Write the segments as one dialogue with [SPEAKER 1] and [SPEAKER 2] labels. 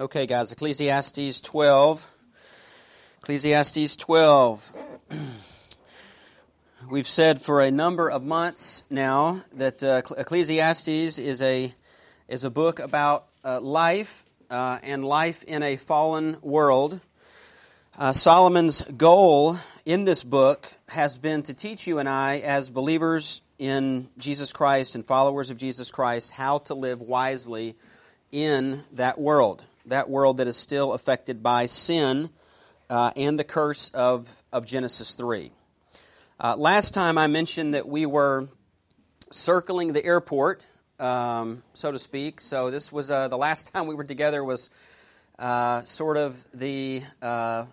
[SPEAKER 1] Okay, guys, Ecclesiastes 12. Ecclesiastes 12. We've said for a number of months now that uh, Ecclesiastes is a, is a book about uh, life uh, and life in a fallen world. Uh, Solomon's goal in this book has been to teach you and I, as believers in Jesus Christ and followers of Jesus Christ, how to live wisely in that world, that world that is still affected by sin uh, and the curse of, of Genesis 3. Uh, last time I mentioned that we were circling the airport, um, so to speak. So this was uh, the last time we were together was uh, sort of the uh,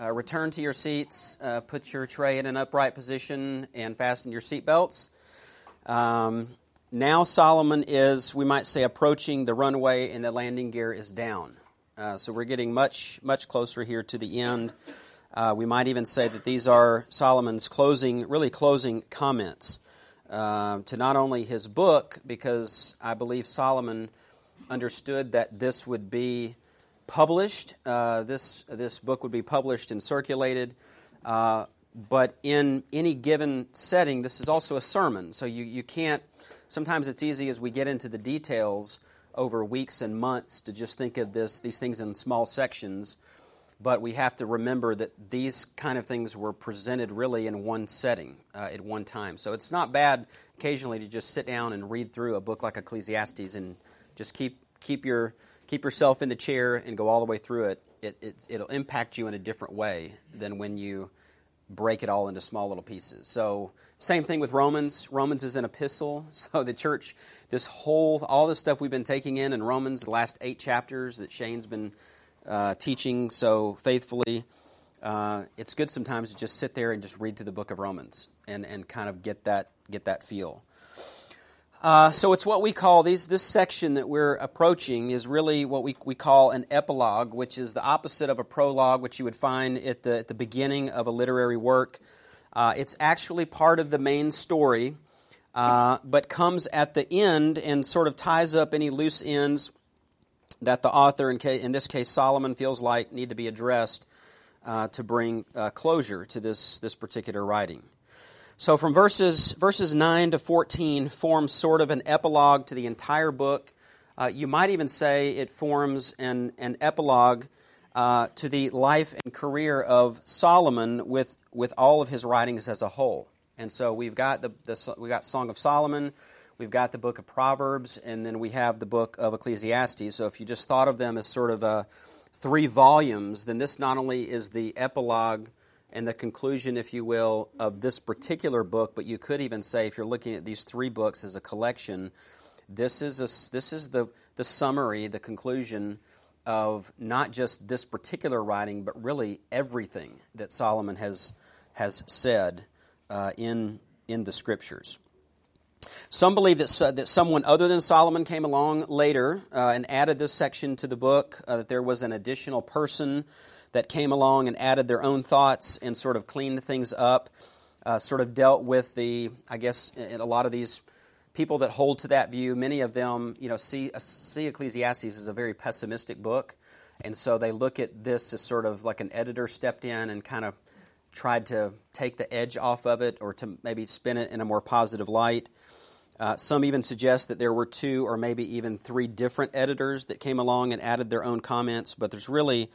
[SPEAKER 1] uh, return to your seats, put your tray in an upright position, and fasten your seatbelts. Um, now Solomon is, we might say, approaching the runway and the landing gear is down. Uh, so we're getting much, much closer here to the end. Uh, we might even say that these are Solomon's closing, really closing comments uh, to not only his book, because I believe Solomon understood that this would be published. Uh, this this book would be published and circulated. Uh, but in any given setting, this is also a sermon. So you, you can't sometimes it's easy as we get into the details over weeks and months to just think of this, these things in small sections. But we have to remember that these kind of things were presented really in one setting uh, at one time. So it's not bad occasionally to just sit down and read through a book like Ecclesiastes and just keep keep your keep yourself in the chair and go all the way through it. It, it it'll impact you in a different way than when you break it all into small little pieces. So, same thing with Romans. Romans is an epistle. So, the church, this whole, all this stuff we've been taking in in Romans, the last eight chapters that Shane's been uh, teaching so faithfully, uh, it's good sometimes to just sit there and just read through the book of Romans and, and kind of get that, get that feel. Uh, so it's what we call these. This section that we're approaching is really what we, we call an epilogue, which is the opposite of a prologue, which you would find at the at the beginning of a literary work. Uh, it's actually part of the main story, uh, but comes at the end and sort of ties up any loose ends that the author, in, in this case Solomon, feels like need to be addressed uh, to bring uh, closure to this this particular writing. So from verses verses 9 to 14 forms sort of an epilogue to the entire book. Uh, you might even say it forms an, an epilogue uh, to the life and career of Solomon with, with all of his writings as a whole. And so we've got the, the we got Song of Solomon, we've got the book of Proverbs, and then we have the book of Ecclesiastes. So if you just thought of them as sort of a, three volumes, then this not only is the epilogue and the conclusion, if you will, of this particular book. But you could even say, if you're looking at these three books as a collection, this is a, this is the the summary, the conclusion of not just this particular writing, but really everything that Solomon has has said uh, in in the scriptures. Some believe that, that someone other than Solomon came along later uh, and added this section to the book, uh, that there was an additional person that came along and added their own thoughts and sort of cleaned things up, uh, sort of dealt with the, I guess, a lot of these people that hold to that view, many of them, you know, see, see Ecclesiastes as a very pessimistic book. And so they look at this as sort of like an editor stepped in and kind of tried to take the edge off of it or to maybe spin it in a more positive light. Uh, some even suggest that there were two or maybe even three different editors that came along and added their own comments, but there's really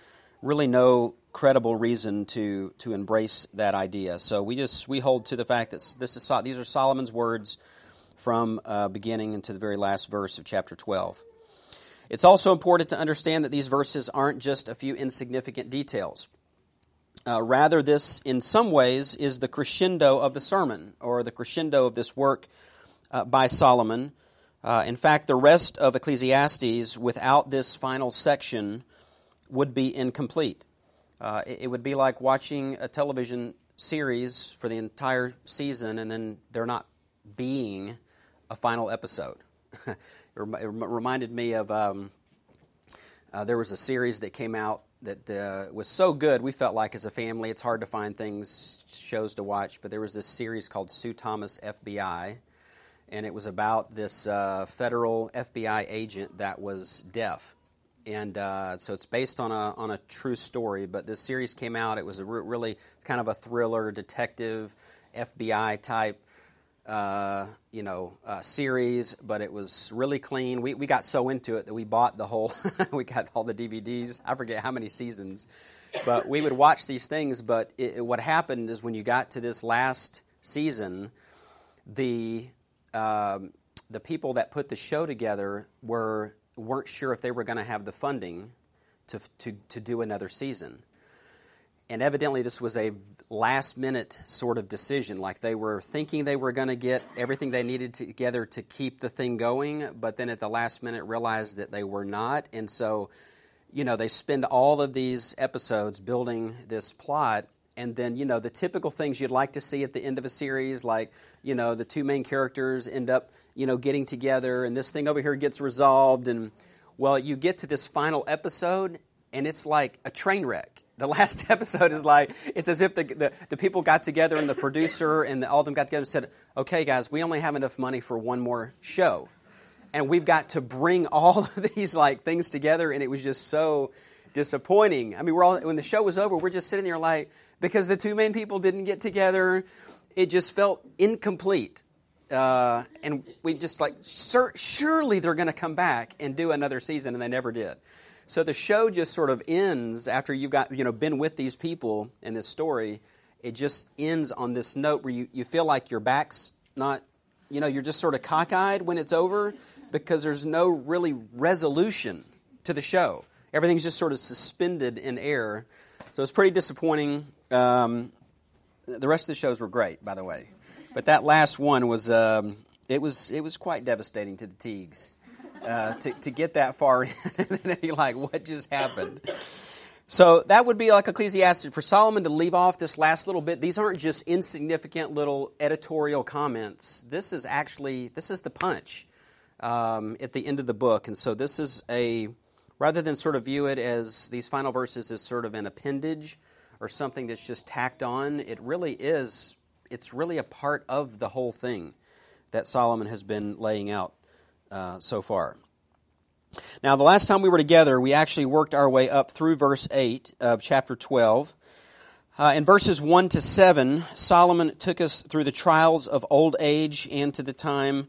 [SPEAKER 1] really no credible reason to to embrace that idea. So we just we hold to the fact that this is these are Solomon's words from uh, beginning into the very last verse of chapter 12. It's also important to understand that these verses aren't just a few insignificant details. Uh, rather, this, in some ways, is the crescendo of the sermon, or the crescendo of this work uh, by Solomon. Uh, in fact, the rest of Ecclesiastes, without this final section, would be incomplete. Uh, it, it, would be like watching a television series for the entire season and then there not being a final episode. it, reminded me of um, uh, there was a series that came out that uh, was so good we felt like as a family it's hard to find things shows to watch but there was this series called sue thomas fbi and it was about this uh, federal fbi agent that was deaf and uh, so it's based on a on a true story. But this series came out. It was a re- really kind of a thriller, detective, FBI type, uh, you know, uh, series. But it was really clean. We we got so into it that we bought the whole. we got all the DVDs. I forget how many seasons, but we would watch these things. But it, what happened is when you got to this last season, the um, the people that put the show together were weren't sure if they were going to have the funding to, to, to do another season. And evidently, this was a last minute sort of decision. Like they were thinking they were going to get everything they needed together to keep the thing going, but then at the last minute realized that they were not. And so, you know, they spend all of these episodes building this plot. And then, you know, the typical things you'd like to see at the end of a series, like, you know, the two main characters end up you know, getting together and this thing over here gets resolved. And, well, you get to this final episode and it's like a train wreck. The last episode is like, it's as if the, the, the people got together and the producer and the, all of them got together and said, okay, guys, we only have enough money for one more show. And we've got to bring all of these like things together. And it was just so disappointing. I mean, we're all, when the show was over, we're just sitting there like, because the two main people didn't get together, it just felt incomplete uh, and we just like, sur- surely they're going to come back and do another season, and they never did. So the show just sort of ends after you've got you know been with these people in this story. It just ends on this note where you, you feel like your back's not, you know, you're just sort of cockeyed when it's over because there's no really resolution to the show. Everything's just sort of suspended in air. So it's pretty disappointing. Um, the rest of the shows were great, by the way. But that last one was um, it was it was quite devastating to the Teagues uh, to to get that far in and be like, what just happened? So that would be like Ecclesiastes for Solomon to leave off this last little bit. These aren't just insignificant little editorial comments. This is actually this is the punch um, at the end of the book, and so this is a rather than sort of view it as these final verses as sort of an appendage or something that's just tacked on. It really is it's really a part of the whole thing that Solomon has been laying out uh, so far. Now, the last time we were together, we actually worked our way up through verse 8 of chapter 12. Uh, in verses 1 to 7, Solomon took us through the trials of old age and to the time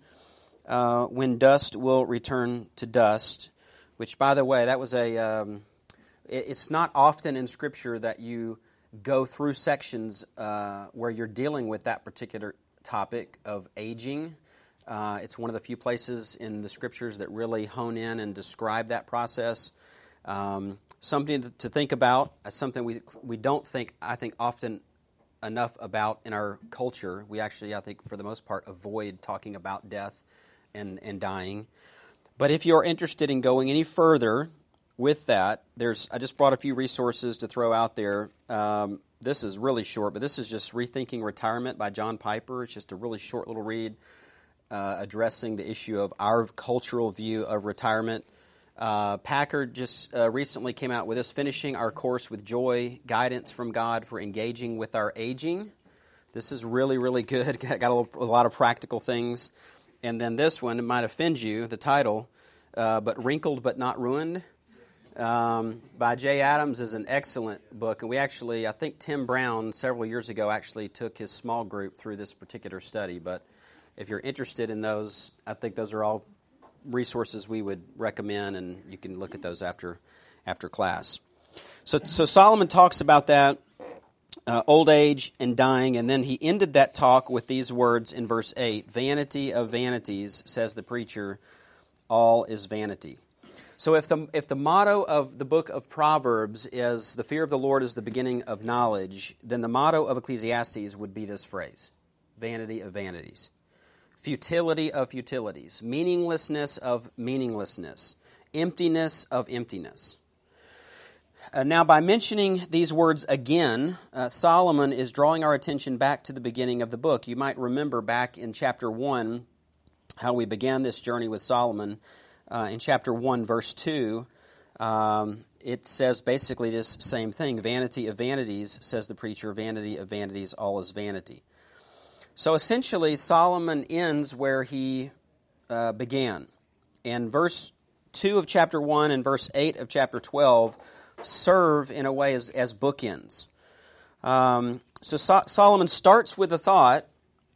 [SPEAKER 1] uh, when dust will return to dust, which, by the way, that was a. Um, it's not often in Scripture that you go through sections uh, where you're dealing with that particular topic of aging. Uh, it's one of the few places in the scriptures that really hone in and describe that process. Um, something to think about. something we we don't think I think often enough about in our culture. We actually, I think, for the most part, avoid talking about death and and dying. But if you're interested in going any further with that, there's I just brought a few resources to throw out there. Um, this is really short, but this is just Rethinking Retirement by John Piper. It's just a really short little read uh, addressing the issue of our cultural view of retirement. Uh, Packer just uh, recently came out with us finishing our course with joy, guidance from God for engaging with our aging. This is really, really good. Got a, little, a lot of practical things. And then this one, might offend you, the title, uh, but Wrinkled But Not Ruined um, by Jay Adams is an excellent book, and we actually, I think Tim Brown several years ago actually took his small group through this particular study. But if you're interested in those, I think those are all resources we would recommend, and you can look at those after after class. So, so Solomon talks about that uh, old age and dying, and then he ended that talk with these words in verse eight: "Vanity of vanities," says the preacher, "all is vanity." So if the, if the motto of the book of Proverbs is the fear of the Lord is the beginning of knowledge, then the motto of Ecclesiastes would be this phrase vanity of vanities, futility of futilities, meaninglessness of meaninglessness, emptiness of emptiness. Uh, now, by mentioning these words again, uh, Solomon is drawing our attention back to the beginning of the book. You might remember back in chapter 1 how we began this journey with Solomon uh, in chapter 1, verse 2, um, it says basically this same thing Vanity of vanities, says the preacher, vanity of vanities, all is vanity. So essentially, Solomon ends where he uh, began. And verse 2 of chapter 1 and verse 8 of chapter 12 serve in a way as, as bookends. Um, so, so Solomon starts with a thought,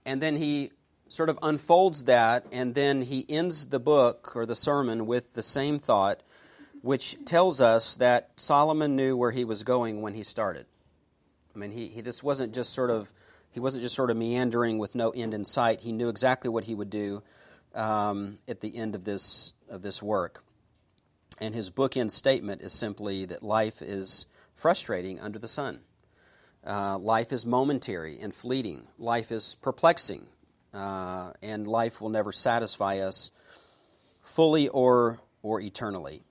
[SPEAKER 1] and then he sort of unfolds that, and then he ends the book or the sermon with the same thought, which tells us that Solomon knew where he was going when he started. I mean, he, he this wasn't just sort of he wasn't just sort of meandering with no end in sight. He knew exactly what he would do um, at the end of this of this work. And his bookend statement is simply that life is frustrating under the sun. Uh, life is momentary and fleeting. Life is perplexing, uh, and life will never satisfy us fully or or eternally.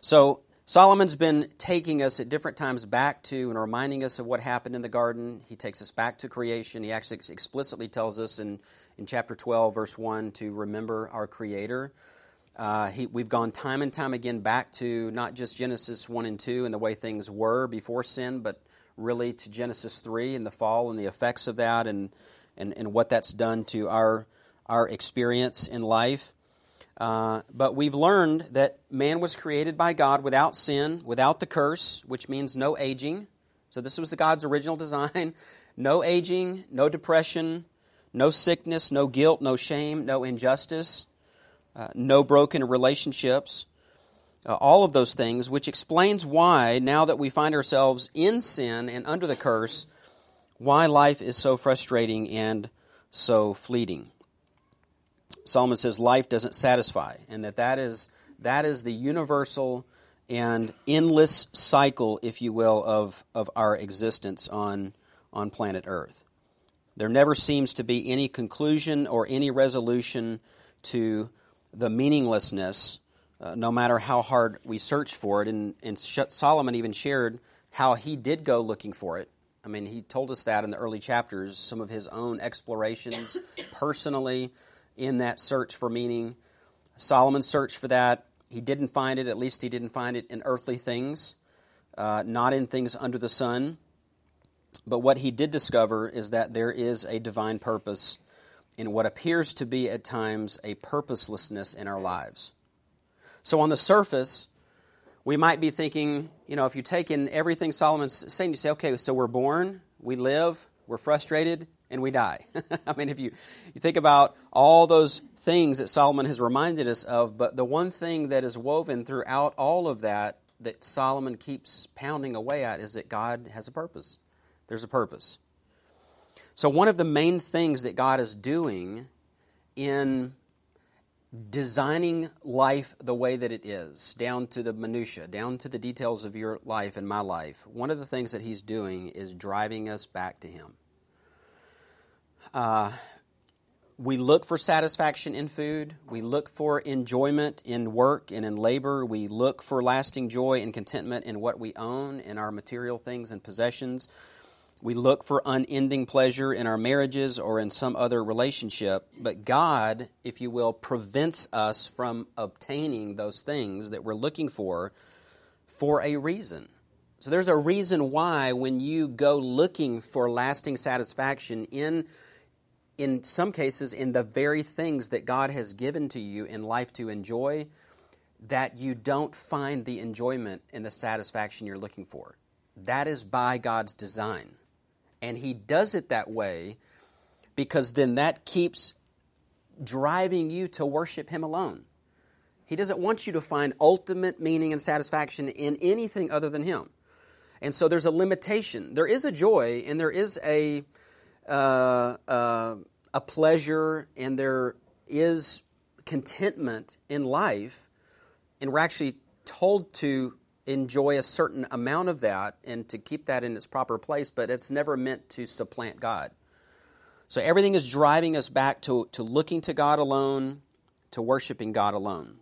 [SPEAKER 1] So Solomon's been taking us at different times back to and reminding us of what happened in the garden. He takes us back to creation. He actually explicitly tells us in, in chapter 12, verse 1, to remember our Creator. Uh, he, we've gone time and time again back to not just Genesis 1 and 2 and the way things were before sin, but really to Genesis 3 and the fall and the effects of that and, and, and what that's done to our, our experience in life. Uh, but we've learned that man was created by God without sin, without the curse, which means no aging. So this was the God's original design. No aging, no depression, no sickness, no guilt, no shame, no injustice, uh, no broken relationships. Uh, all of those things, which explains why, now that we find ourselves in sin and under the curse, why life is so frustrating and so fleeting. Solomon says life doesn't satisfy, and that that is, that is the universal and endless cycle, if you will, of, of our existence on, on planet Earth. There never seems to be any conclusion or any resolution to the meaninglessness, uh, no matter how hard we search for it. And, and Solomon even shared how he did go looking for it. I mean, he told us that in the early chapters, some of his own explorations personally in that search for meaning. Solomon searched for that. He didn't find it, at least he didn't find it in earthly things, uh, not in things under the sun. But what he did discover is that there is a divine purpose in what appears to be at times a purposelessness in our lives. So, on the surface, we might be thinking, you know, if you take in everything Solomon's saying, you say, okay, so we're born, we live, we're frustrated, and we die. I mean, if you, you think about all those things that Solomon has reminded us of, but the one thing that is woven throughout all of that that Solomon keeps pounding away at is that God has a purpose. There's a purpose. So, one of the main things that God is doing in designing life the way that it is, down to the minutia, down to the details of your life and my life, one of the things that He's doing is driving us back to Him. Uh, we look for satisfaction in food. We look for enjoyment in work and in labor. We look for lasting joy and contentment in what we own, in our material things and possessions. We look for unending pleasure in our marriages or in some other relationship. But God, if you will, prevents us from obtaining those things that we're looking for for a reason. So there's a reason why when you go looking for lasting satisfaction in in some cases, in the very things that God has given to you in life to enjoy, that you don't find the enjoyment and the satisfaction you're looking for. That is by God's design. And He does it that way because then that keeps driving you to worship Him alone. He doesn't want you to find ultimate meaning and satisfaction in anything other than Him. And so there's a limitation. There is a joy and there is a uh, uh, a pleasure and there is contentment in life, and we're actually told to enjoy a certain amount of that and to keep that in its proper place, but it's never meant to supplant God. So everything is driving us back to, to looking to God alone, to worshiping God alone.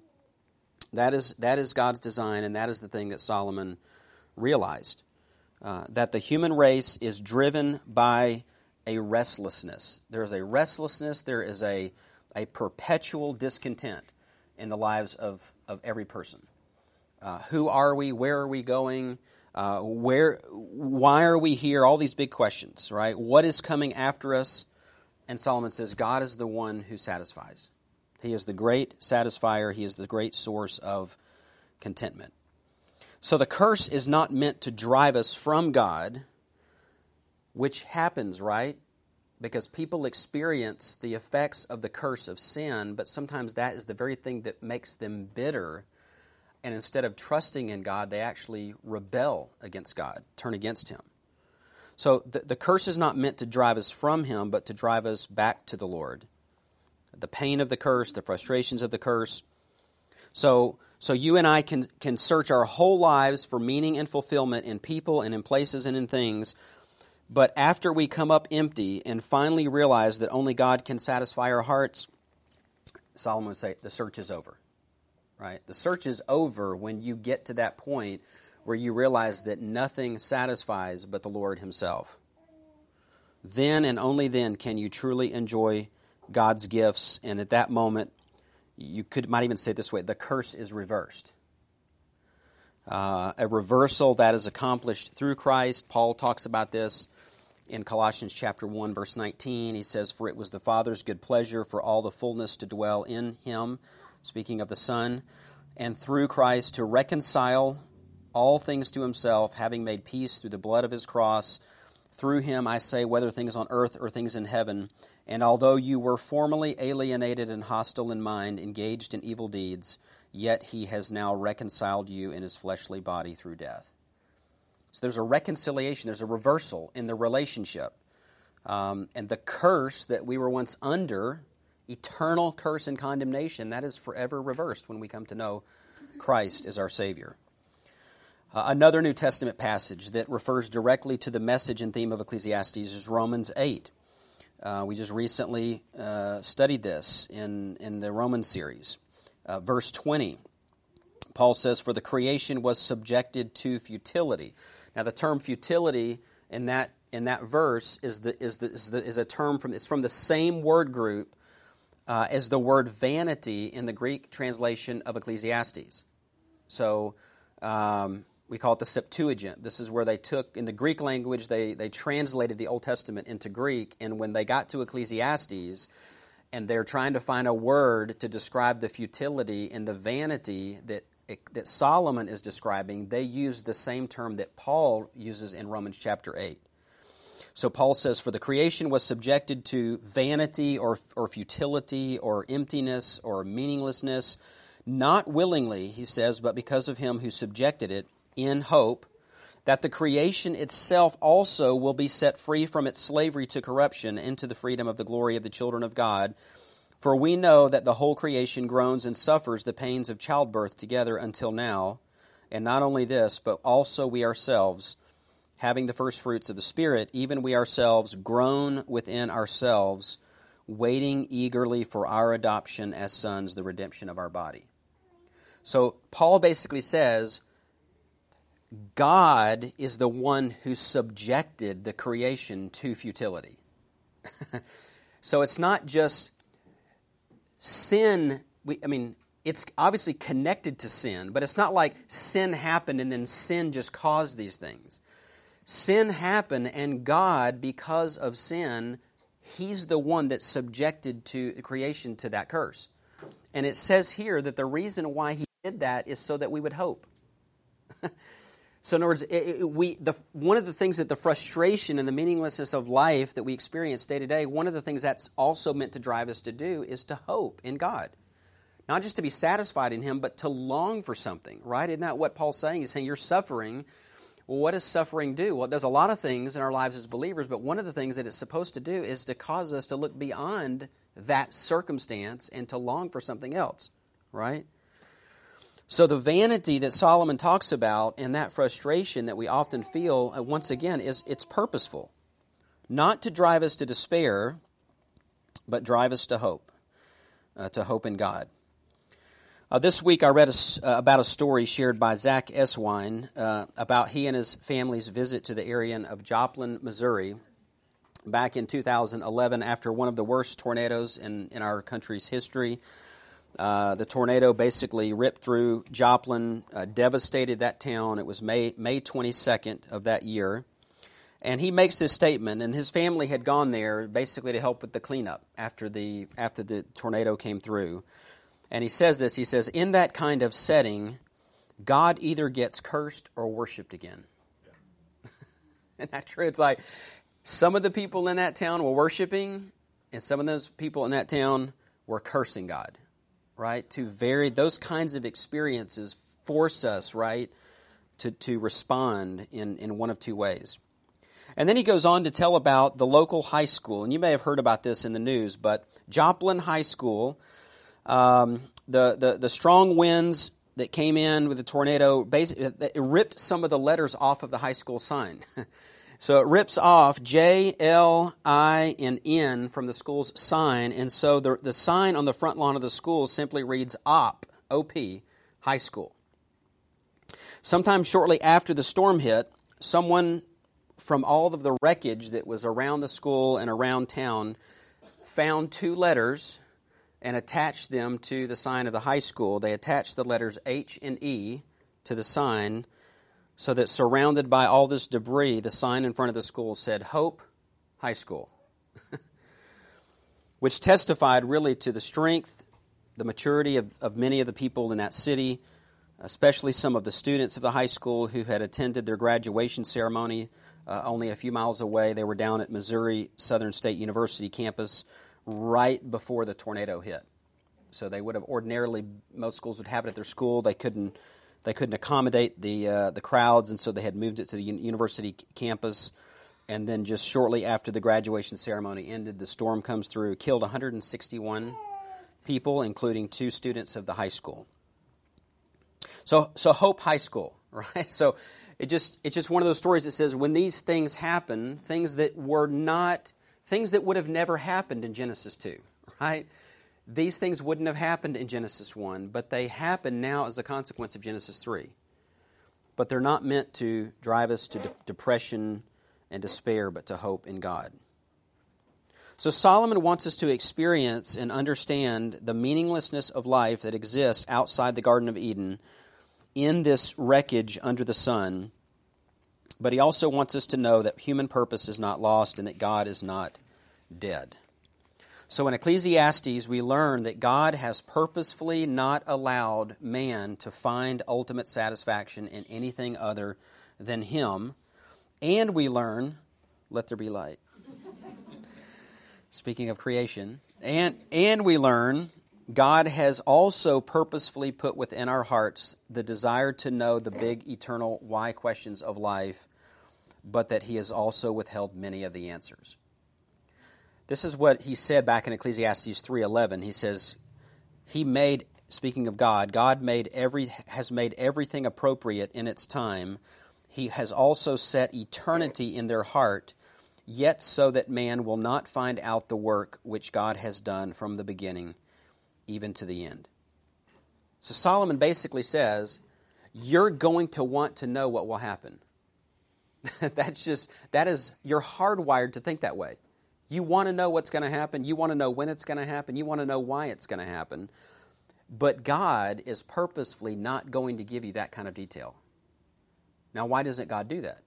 [SPEAKER 1] That is, that is God's design, and that is the thing that Solomon realized. Uh, that the human race is driven by a restlessness. There is a restlessness, there is a, a perpetual discontent in the lives of, of every person. Uh, who are we? Where are we going? Uh, where, why are we here? All these big questions, right? What is coming after us? And Solomon says, God is the one who satisfies, He is the great satisfier, He is the great source of contentment. So the curse is not meant to drive us from God, which happens, right? Because people experience the effects of the curse of sin, but sometimes that is the very thing that makes them bitter. And instead of trusting in God, they actually rebel against God, turn against Him. So the, the curse is not meant to drive us from Him, but to drive us back to the Lord. The pain of the curse, the frustrations of the curse. So, so you and I can, can search our whole lives for meaning and fulfillment in people and in places and in things. But after we come up empty and finally realize that only God can satisfy our hearts, Solomon would say the search is over. Right? The search is over when you get to that point where you realize that nothing satisfies but the Lord Himself. Then and only then can you truly enjoy God's gifts, and at that moment, you could might even say it this way: the curse is reversed. Uh, a reversal that is accomplished through Christ. Paul talks about this in Colossians chapter 1 verse 19 he says for it was the father's good pleasure for all the fullness to dwell in him speaking of the son and through Christ to reconcile all things to himself, having made peace through the blood of his cross. Through him, I say, whether things on earth or things in heaven. And although you were formerly alienated and hostile in mind, engaged in evil deeds, yet he has now reconciled you in his fleshly body through death. So there's a reconciliation, there's a reversal in the relationship. Um, and the curse that we were once under, eternal curse and condemnation, that is forever reversed when we come to know Christ as our Savior. Uh, another New Testament passage that refers directly to the message and theme of Ecclesiastes is Romans 8. Uh, we just recently uh, studied this in, in the Roman series. Uh, verse 20, Paul says, For the creation was subjected to futility. Now, the term futility in that, in that verse is, the, is, the, is, the, is a term from, it's from the same word group uh, as the word vanity in the Greek translation of Ecclesiastes. So, um, we call it the Septuagint. This is where they took, in the Greek language, they, they translated the Old Testament into Greek, and when they got to Ecclesiastes, and they're trying to find a word to describe the futility and the vanity that, that Solomon is describing, they use the same term that Paul uses in Romans chapter 8. So Paul says, For the creation was subjected to vanity or, or futility or emptiness or meaninglessness, not willingly, he says, but because of him who subjected it in hope that the creation itself also will be set free from its slavery to corruption into the freedom of the glory of the children of God. For we know that the whole creation groans and suffers the pains of childbirth together until now. And not only this, but also we ourselves, having the first fruits of the Spirit, even we ourselves groan within ourselves, waiting eagerly for our adoption as sons, the redemption of our body. So Paul basically says, God is the one who subjected the creation to futility. so it's not just sin. We, I mean, it's obviously connected to sin, but it's not like sin happened and then sin just caused these things. Sin happened, and God, because of sin, He's the one that subjected to creation to that curse. And it says here that the reason why He did that is so that we would hope. So, in other words, it, it, we, the, one of the things that the frustration and the meaninglessness of life that we experience day to day, one of the things that's also meant to drive us to do is to hope in God. Not just to be satisfied in Him, but to long for something, right? Isn't that what Paul's saying? He's saying you're suffering. Well, what does suffering do? Well, it does a lot of things in our lives as believers, but one of the things that it's supposed to do is to cause us to look beyond that circumstance and to long for something else, right? So, the vanity that Solomon talks about and that frustration that we often feel, uh, once again, is it's purposeful. Not to drive us to despair, but drive us to hope, uh, to hope in God. Uh, this week I read a, uh, about a story shared by Zach Eswine uh, about he and his family's visit to the area of Joplin, Missouri, back in 2011 after one of the worst tornadoes in, in our country's history. Uh, the tornado basically ripped through Joplin, uh, devastated that town. It was May, May 22nd of that year. And he makes this statement, and his family had gone there basically to help with the cleanup after the, after the tornado came through. And he says this he says, In that kind of setting, God either gets cursed or worshiped again. Yeah. Isn't that true? It's like some of the people in that town were worshiping, and some of those people in that town were cursing God, right? To vary those kinds of experiences force us, right, to, to respond in, in one of two ways. And then he goes on to tell about the local high school. And you may have heard about this in the news, but Joplin High School, um, the, the, the strong winds that came in with the tornado, basically, ripped some of the letters off of the high school sign. so it rips off J, L, I, and N from the school's sign. And so the, the sign on the front lawn of the school simply reads OP, OP, High School. Sometime shortly after the storm hit, someone from all of the wreckage that was around the school and around town, found two letters and attached them to the sign of the high school. They attached the letters H and E to the sign so that surrounded by all this debris, the sign in front of the school said Hope High School, which testified really to the strength, the maturity of, of many of the people in that city, especially some of the students of the high school who had attended their graduation ceremony uh, only a few miles away. They were down at Missouri Southern State University campus right before the tornado hit. So they would have ordinarily most schools would have it at their school. They couldn't they couldn't accommodate the uh, the crowds, and so they had moved it to the university campus. And then just shortly after the graduation ceremony ended, the storm comes through, killed 161 people, including two students of the high school. So so Hope High School, right? So it just it's just one of those stories that says when these things happen, things that were not things that would have never happened in Genesis 2, right? These things wouldn't have happened in Genesis 1, but they happen now as a consequence of Genesis 3. But they're not meant to drive us to de- depression and despair, but to hope in God. So Solomon wants us to experience and understand the meaninglessness of life that exists outside the Garden of Eden in this wreckage under the sun, but he also wants us to know that human purpose is not lost and that God is not dead. So in Ecclesiastes, we learn that God has purposefully not allowed man to find ultimate satisfaction in anything other than him. And we learn, let there be light. Speaking of creation, and, and we learn God has also purposefully put within our hearts the desire to know the big eternal why questions of life, but that He has also withheld many of the answers. This is what he said back in Ecclesiastes 3:11. He says, "He made speaking of God, God made every has made everything appropriate in its time. He has also set eternity in their heart, yet so that man will not find out the work which God has done from the beginning." even to the end. So Solomon basically says, you're going to want to know what will happen. That's just, that is, you're hardwired to think that way. You want to know what's going to happen. You want to know when it's going to happen. You want to know why it's going to happen. But God is purposefully not going to give you that kind of detail. Now, why doesn't God do that?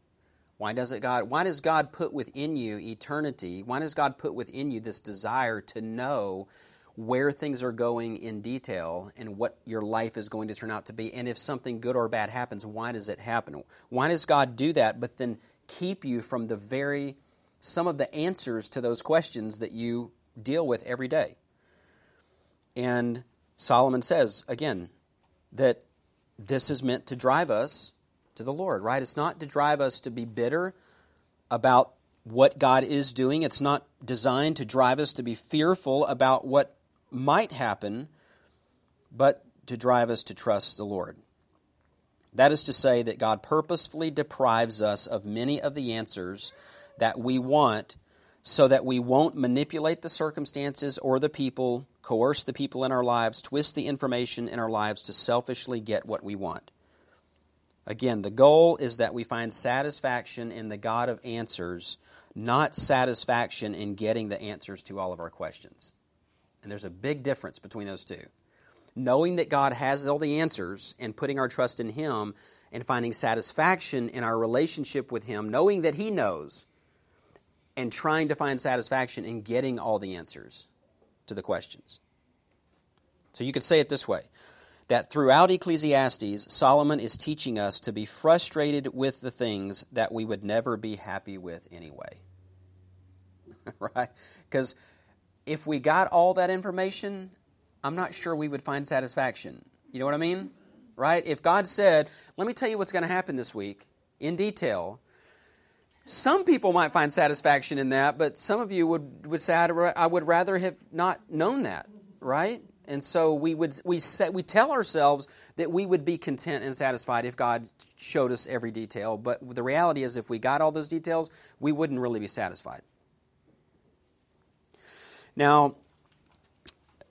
[SPEAKER 1] Why doesn't God why does God put within you eternity? Why does God put within you this desire to know where things are going in detail and what your life is going to turn out to be. And if something good or bad happens, why does it happen? Why does God do that, but then keep you from the very, some of the answers to those questions that you deal with every day? And Solomon says, again, that this is meant to drive us to the Lord, right? It's not to drive us to be bitter about what God is doing. It's not designed to drive us to be fearful about what might happen, but to drive us to trust the Lord. That is to say, that God purposefully deprives us of many of the answers that we want so that we won't manipulate the circumstances or the people, coerce the people in our lives, twist the information in our lives to selfishly get what we want. Again, the goal is that we find satisfaction in the God of answers, not satisfaction in getting the answers to all of our questions. And there's a big difference between those two. Knowing that God has all the answers and putting our trust in Him and finding satisfaction in our relationship with Him, knowing that He knows, and trying to find satisfaction in getting all the answers to the questions. So you could say it this way that throughout Ecclesiastes, Solomon is teaching us to be frustrated with the things that we would never be happy with anyway. right? Because if we got all that information, I'm not sure we would find satisfaction. You know what I mean? Right? If God said, let me tell you what's going to happen this week in detail, some people might find satisfaction in that, but some of you would, would say, I would rather have not known that, right? And so we would we set, we tell ourselves that we would be content and satisfied if God showed us every detail, but the reality is if we got all those details, we wouldn't really be satisfied. Now,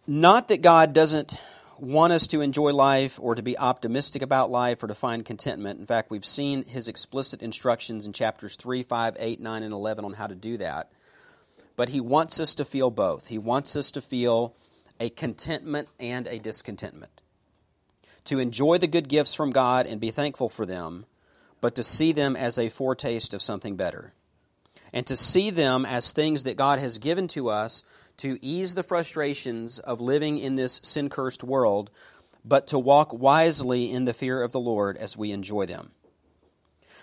[SPEAKER 1] not that God doesn't want us to enjoy life or to be optimistic about life or to find contentment. In fact, we've seen his explicit instructions in chapters 3, 5, 8, 9, and 11 on how to do that. But he wants us to feel both. He wants us to feel a contentment and a discontentment. To enjoy the good gifts from God and be thankful for them, but to see them as a foretaste of something better. And to see them as things that God has given to us to ease the frustrations of living in this sin cursed world, but to walk wisely in the fear of the Lord as we enjoy them.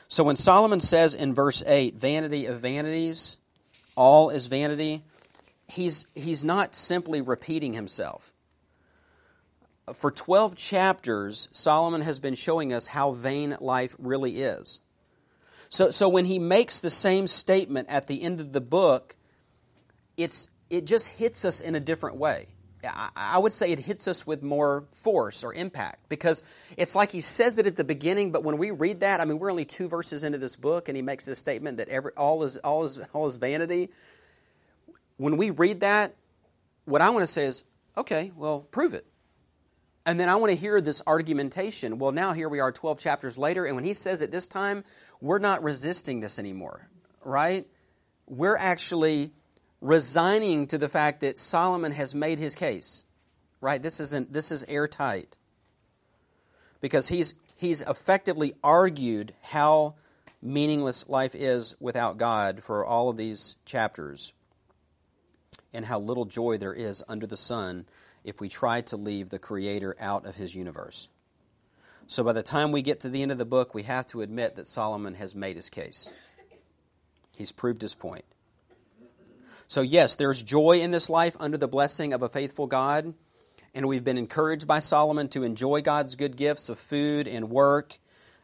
[SPEAKER 1] So when Solomon says in verse 8, vanity of vanities, all is vanity, he's, he's not simply repeating himself. For 12 chapters, Solomon has been showing us how vain life really is. So, so when he makes the same statement at the end of the book, it's, it just hits us in a different way. I would say it hits us with more force or impact because it's like he says it at the beginning, but when we read that, I mean, we're only two verses into this book, and he makes this statement that every, all is all is all is vanity when we read that, what I want to say is, okay, well, prove it. And then I want to hear this argumentation. Well, now here we are 12 chapters later, and when he says it this time, we're not resisting this anymore, right? We're actually resigning to the fact that Solomon has made his case, right? This isn't this is airtight. Because he's he's effectively argued how meaningless life is without God for all of these chapters and how little joy there is under the sun if we try to leave the Creator out of His universe. So by the time we get to the end of the book, we have to admit that Solomon has made his case. He's proved his point. So, yes, there's joy in this life under the blessing of a faithful God, and we've been encouraged by Solomon to enjoy God's good gifts of food and work,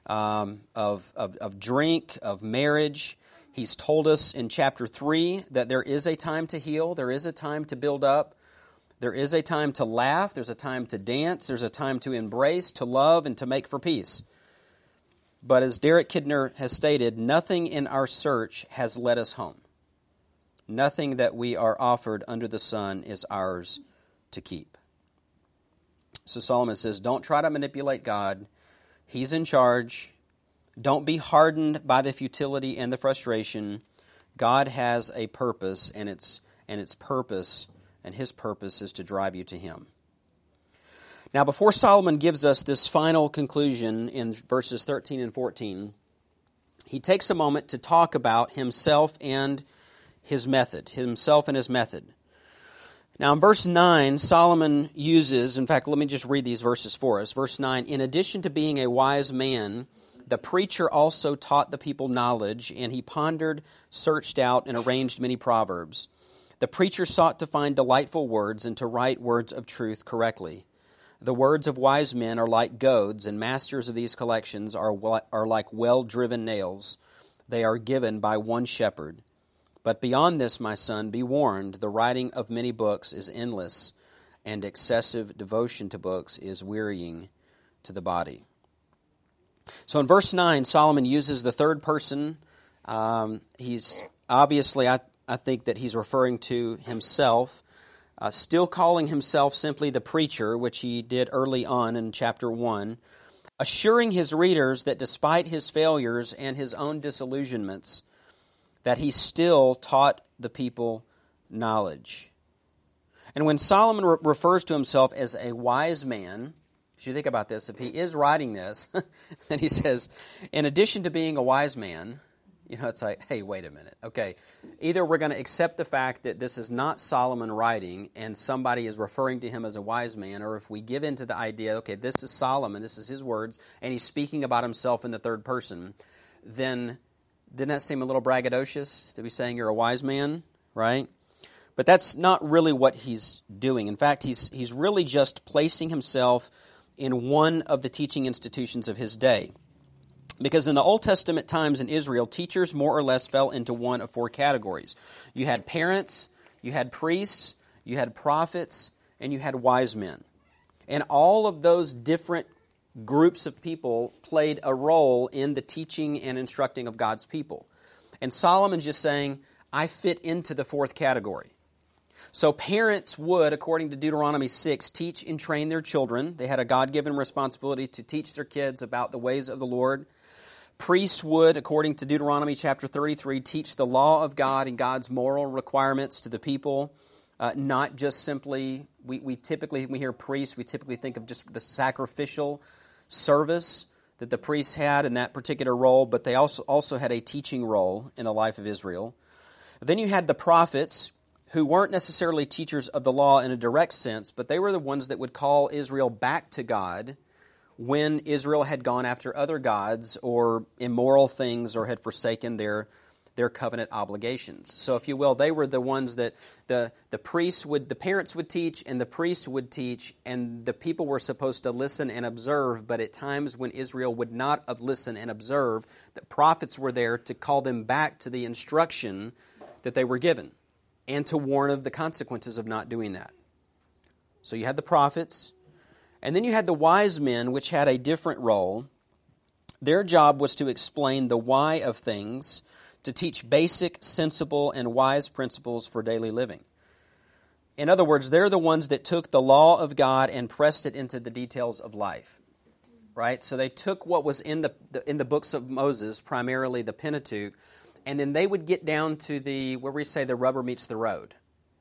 [SPEAKER 1] um, of, of, of drink, of marriage, He's told us in chapter 3 that there is a time to heal, there is a time to build up, there is a time to laugh, there's a time to dance, there's a time to embrace, to love, and to make for peace. But as Derek Kidner has stated, nothing in our search has led us home. Nothing that we are offered under the sun is ours to keep. So Solomon says, Don't try to manipulate God. He's in charge. Don't be hardened by the futility and the frustration. God has a purpose, and its, and its purpose, and his purpose is to drive you to him. Now, before Solomon gives us this final conclusion in verses 13 and 14, he takes a moment to talk about himself and his method, himself and his method. Now, in verse 9, Solomon uses, in fact, let me just read these verses for us. Verse 9, in addition to being a wise man, the preacher also taught the people knowledge, and he pondered, searched out, and arranged many proverbs. The preacher sought to find delightful words and to write words of truth correctly. The words of wise men are like goads, and masters of these collections are, are like well driven nails. They are given by one shepherd. But beyond this, my son, be warned the writing of many books is endless, and excessive devotion to books is wearying to the body. So in verse 9, Solomon uses the third person. Um, he's obviously, I, I think that he's referring to himself, uh, still calling himself simply the preacher, which he did early on in chapter 1, assuring his readers that despite his failures and his own disillusionments, that he still taught the people knowledge. And when Solomon re- refers to himself as a wise man, So you think about this. If he is writing this, and he says, in addition to being a wise man, you know, it's like, hey, wait a minute. Okay, either we're going to accept the fact that this is not Solomon writing and somebody is referring to him as a wise man, or if we give in to the idea, okay, this is Solomon, this is his words, and he's speaking about himself in the third person, then didn't that seem a little braggadocious to be saying you're a wise man, right? But that's not really what he's doing. In fact, he's, he's really just placing himself in one of the teaching institutions of his day. Because in the Old Testament times in Israel, teachers more or less fell into one of four categories. You had parents, you had priests, you had prophets, and you had wise men. And all of those different groups of people played a role in the teaching and instructing of God's people. And Solomon's just saying, I fit into the fourth category. So parents would, according to Deuteronomy 6, teach and train their children. They had a God given responsibility to teach their kids about the ways of the Lord. Priests would, according to Deuteronomy chapter 33, teach the law of God and God's moral requirements to the people, uh, not just simply, we, we typically, we hear priests, we typically think of just the sacrificial service that the priests had in that particular role, but they also, also had a teaching role in the life of Israel. Then you had the prophets, who weren't necessarily teachers of the law in a direct sense, but they were the ones that would call Israel back to God when Israel had gone after other gods or immoral things or had forsaken their their covenant obligations. So if you will, they were the ones that the, the priests would the parents would teach and the priests would teach and the people were supposed to listen and observe, but at times when Israel would not listen and observe, the prophets were there to call them back to the instruction that they were given and to warn of the consequences of not doing that. So you had the prophets, and then you had the wise men, which had a different role. Their job was to explain the why of things, to teach basic, sensible, and wise principles for daily living. In other words, they're the ones that took the law of God and pressed it into the details of life. Right? So they took what was in the, in the books of Moses, primarily the Pentateuch, and then they would get down to the where we say the rubber meets the road,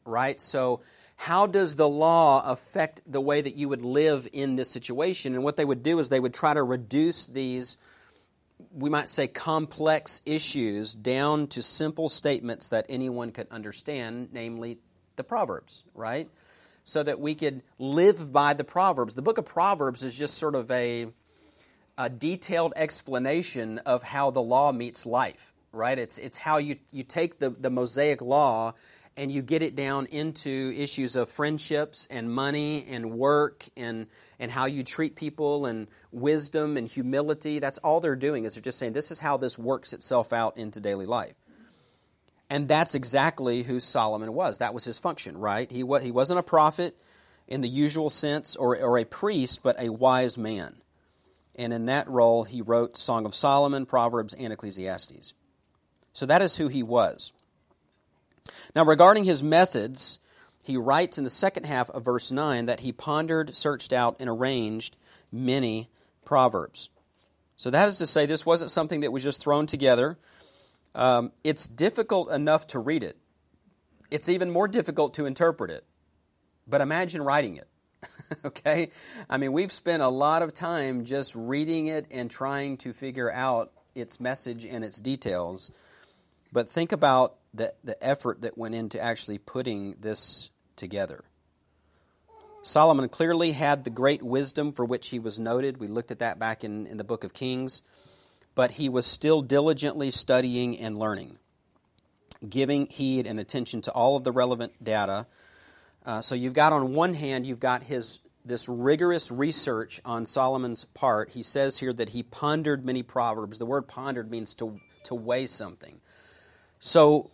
[SPEAKER 1] right? So how does the law affect the way that you would live in this situation? And what they would do is they would try to reduce these we might say complex issues down to simple statements that anyone could understand, namely the Proverbs, right? So that we could live by the Proverbs. The book of Proverbs is just sort of a, a detailed explanation of how the law meets life right? It's, it's how you, you take the, the Mosaic law and you get it down into issues of friendships and money and work and, and how you treat people and wisdom and humility. That's all they're doing is they're just saying this is how this works itself out into daily life. And that's exactly who Solomon was. That was his function, right? He, wa- he wasn't a prophet in the usual sense or, or a priest, but a wise man. And in that role, he wrote Song of Solomon, Proverbs, and Ecclesiastes. So that is who he was. Now, regarding his methods, he writes in the second half of verse 9 that he pondered, searched out, and arranged many proverbs. So that is to say, this wasn't something that was just thrown together. Um, it's difficult enough to read it, it's even more difficult to interpret it. But imagine writing it. okay? I mean, we've spent a lot of time just reading it and trying to figure out its message and its details. But think about the, the effort that went into actually putting this together. Solomon clearly had the great wisdom for which he was noted. We looked at that back in, in the book of Kings. But he was still diligently studying and learning, giving heed and attention to all of the relevant data. Uh, so you've got on one hand, you've got his this rigorous research on Solomon's part. He says here that he pondered many proverbs. The word pondered means to, to weigh something. So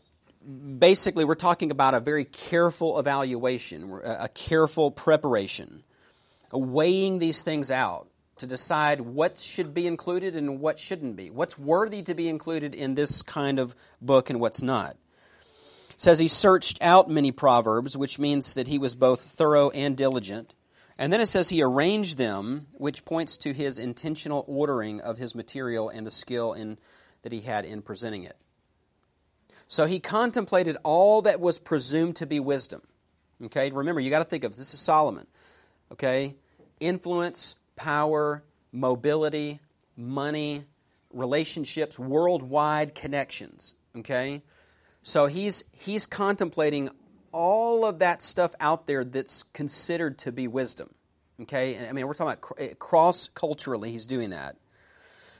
[SPEAKER 1] basically, we're talking about a very careful evaluation, a careful preparation, weighing these things out to decide what should be included and what shouldn't be, what's worthy to be included in this kind of book and what's not. It says he searched out many proverbs, which means that he was both thorough and diligent. And then it says he arranged them, which points to his intentional ordering of his material and the skill in, that he had in presenting it. So he contemplated all that was presumed to be wisdom. Okay, remember, you got to think of this is Solomon. Okay, influence, power, mobility, money, relationships, worldwide connections. Okay? So he's, he's contemplating all of that stuff out there that's considered to be wisdom. Okay? I mean, we're talking about eh, cross culturally, he's doing that.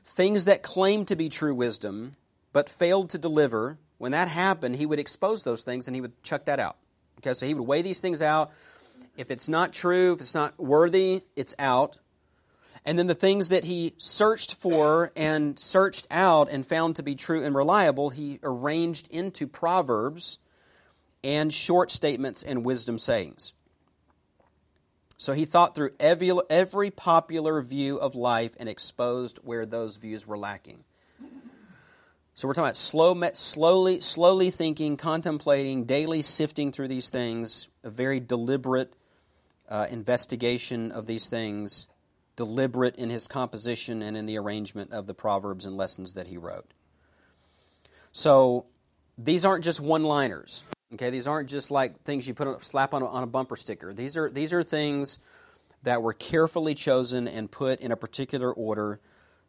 [SPEAKER 1] Things that claim to be true wisdom, but failed to deliver, when that happened, he would expose those things and he would chuck that out. Okay, so he would weigh these things out. If it's not true, if it's not worthy, it's out. And then the things that he searched for and searched out and found to be true and reliable, he arranged into proverbs and short statements and wisdom sayings. So he thought through every, every popular view of life and exposed where those views were lacking. So we're talking about slow, slowly, slowly thinking, contemplating, daily sifting through these things, a very deliberate uh, investigation of these things, deliberate in his composition and in the arrangement of the proverbs and lessons that he wrote. So these aren't just one-liners. Okay, these aren't just like things you put a, slap on a, on a bumper sticker. These are these are things that were carefully chosen and put in a particular order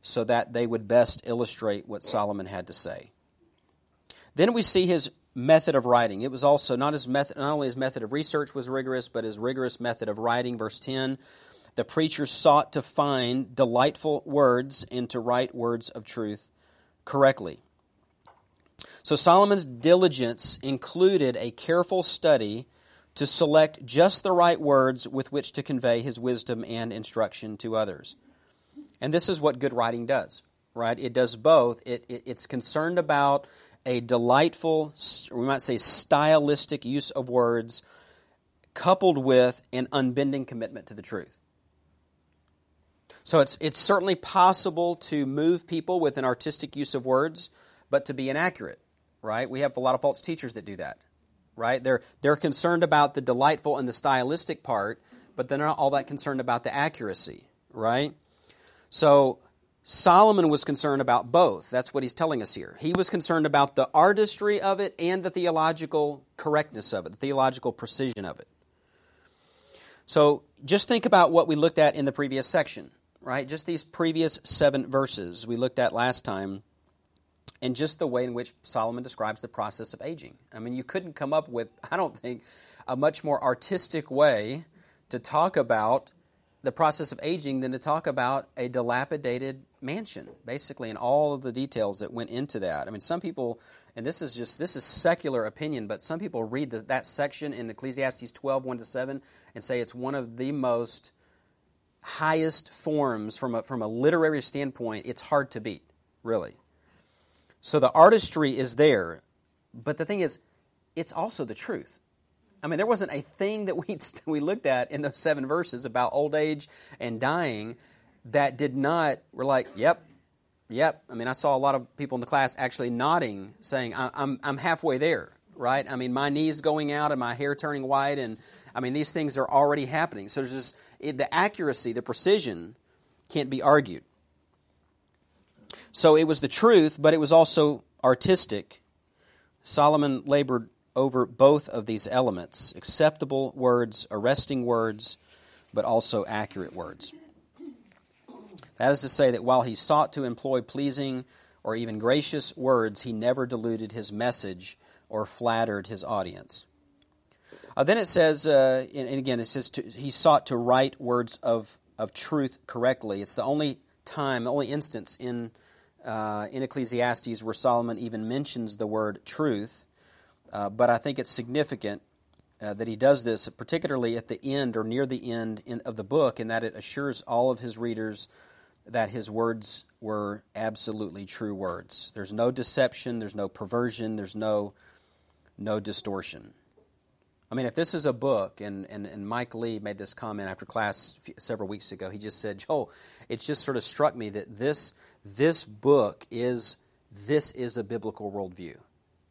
[SPEAKER 1] so that they would best illustrate what Solomon had to say. Then we see his method of writing. It was also not his method not only his method of research was rigorous, but his rigorous method of writing. Verse 10, the preacher sought to find delightful words and to write words of truth correctly. So Solomon's diligence included a careful study to select just the right words with which to convey his wisdom and instruction to others. And this is what good writing does, right? It does both. It, it, it's concerned about a delightful, we might say stylistic use of words, coupled with an unbending commitment to the truth. So it's, it's certainly possible to move people with an artistic use of words, but to be inaccurate right? We have a lot of false teachers that do that, right? They're, they're concerned about the delightful and the stylistic part, but they're not all that concerned about the accuracy, right? So Solomon was concerned about both. That's what he's telling us here. He was concerned about the artistry of it and the theological correctness of it, the theological precision of it. So just think about what we looked at in the previous section, right? Just these previous seven verses we looked at last time and just the way in which Solomon describes the process of aging. I mean, you couldn't come up with, I don't think, a much more artistic way to talk about the process of aging than to talk about a dilapidated mansion, basically, and all of the details that went into that. I mean, some people, and this is just this is secular opinion, but some people read the, that section in Ecclesiastes 12, 1 to 7, and say it's one of the most highest forms from a, from a literary standpoint. It's hard to beat, really. So the artistry is there, but the thing is, it's also the truth. I mean, there wasn't a thing that we, we looked at in those seven verses about old age and dying that did not, we're like, yep, yep. I mean, I saw a lot of people in the class actually nodding, saying, I'm, I'm halfway there, right? I mean, my knees going out and my hair turning white, and I mean, these things are already happening. So there's just the accuracy, the precision can't be argued. So it was the truth, but it was also artistic. Solomon labored over both of these elements acceptable words, arresting words, but also accurate words. That is to say, that while he sought to employ pleasing or even gracious words, he never diluted his message or flattered his audience. Uh, then it says, uh, and, again, it says to, he sought to write words of, of truth correctly. It's the only time, the only instance in uh, in Ecclesiastes where Solomon even mentions the word truth. Uh, but I think it's significant uh, that he does this, particularly at the end or near the end in, of the book, in that it assures all of his readers that his words were absolutely true words. There's no deception, there's no perversion, there's no, no distortion. I mean, if this is a book, and, and, and Mike Lee made this comment after class several weeks ago, he just said, Joel, it just sort of struck me that this this book is this is a biblical worldview.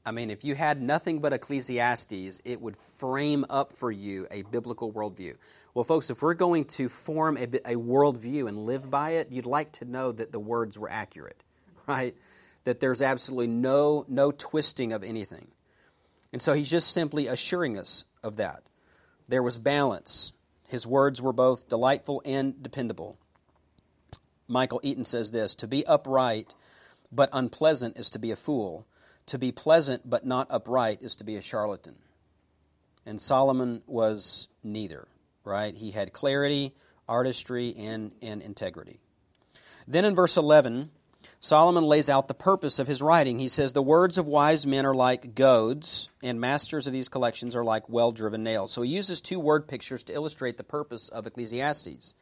[SPEAKER 1] I mean, if you had nothing but Ecclesiastes, it would frame up for you a biblical worldview. Well, folks, if we're going to form a, a worldview and live by it, you'd like to know that the words were accurate, right? That there's absolutely no, no twisting of anything. And so he's just simply assuring us of that. There was balance. His words were both delightful and dependable. Michael Eaton says this To be upright but unpleasant is to be a fool. To be pleasant but not upright is to be a charlatan. And Solomon was neither, right? He had clarity, artistry, and, and integrity. Then in verse 11, Solomon lays out the purpose of his writing. He says, The words of wise men are like goads, and masters of these collections are like well driven nails. So he uses two word pictures to illustrate the purpose of Ecclesiastes.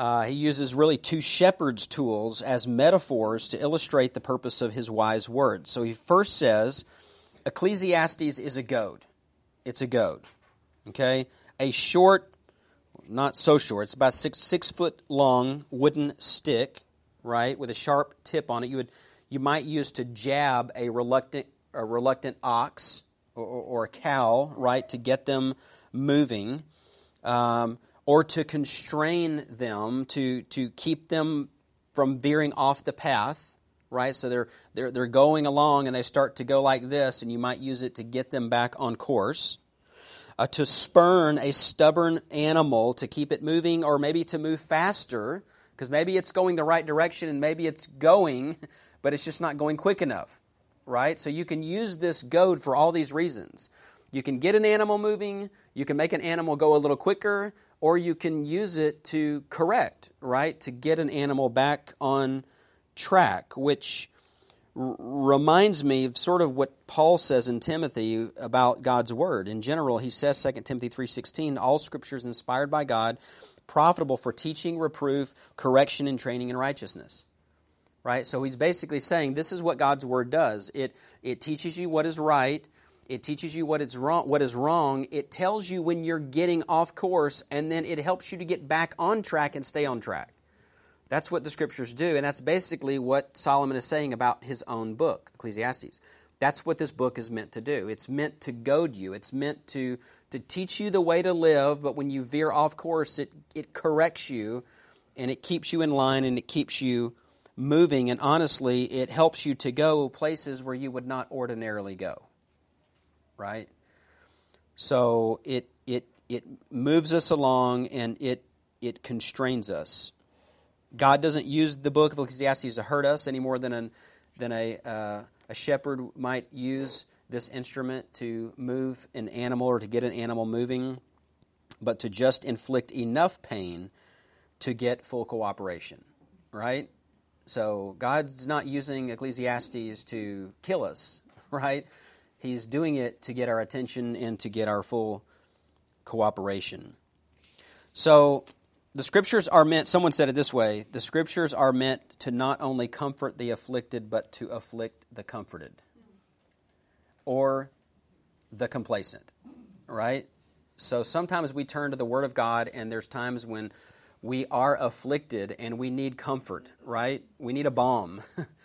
[SPEAKER 1] Uh, he uses really two shepherd's tools as metaphors to illustrate the purpose of his wise words. So he first says, Ecclesiastes is a goad. It's a goad. Okay? A short, not so short, it's about six, six foot long wooden stick right, with a sharp tip on it. You would you might use to jab a reluctant a reluctant ox or, or a cow, right, to get them moving, um, or to constrain them to to keep them from veering off the path, right? So they're they're they're going along and they start to go like this, and you might use it to get them back on course. Uh, to spurn a stubborn animal to keep it moving, or maybe to move faster because maybe it's going the right direction and maybe it's going, but it's just not going quick enough, right? So you can use this goad for all these reasons. You can get an animal moving, you can make an animal go a little quicker, or you can use it to correct, right? To get an animal back on track, which r- reminds me of sort of what Paul says in Timothy about God's word. In general, he says 2 Timothy 3:16, all scripture is inspired by God profitable for teaching, reproof, correction, and training in righteousness. Right? So he's basically saying this is what God's word does. It it teaches you what is right, it teaches you what is wrong, what is wrong. It tells you when you're getting off course and then it helps you to get back on track and stay on track. That's what the scriptures do, and that's basically what Solomon is saying about his own book, Ecclesiastes. That's what this book is meant to do. It's meant to goad you. It's meant to to teach you the way to live, but when you veer off course, it, it corrects you and it keeps you in line and it keeps you moving. And honestly, it helps you to go places where you would not ordinarily go. Right? So it, it, it moves us along and it, it constrains us. God doesn't use the book of Ecclesiastes to hurt us any more than, an, than a, uh, a shepherd might use this instrument to move an animal or to get an animal moving, but to just inflict enough pain to get full cooperation, right? So God's not using Ecclesiastes to kill us, right? He's doing it to get our attention and to get our full cooperation. So the scriptures are meant, someone said it this way the scriptures are meant to not only comfort the afflicted, but to afflict the comforted or the complacent, right? So sometimes we turn to the Word of God, and there's times when we are afflicted and we need comfort, right? We need a balm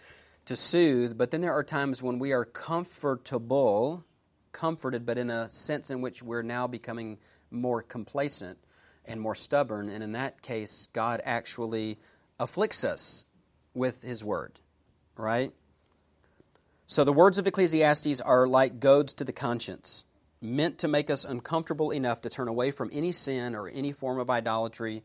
[SPEAKER 1] to soothe, but then there are times when we are comfortable, comforted, but in a sense in which we're now becoming more complacent and more stubborn, and in that case, God actually afflicts us with His Word, right? So the words of Ecclesiastes are like goads to the conscience, meant to make us uncomfortable enough to turn away from any sin or any form of idolatry,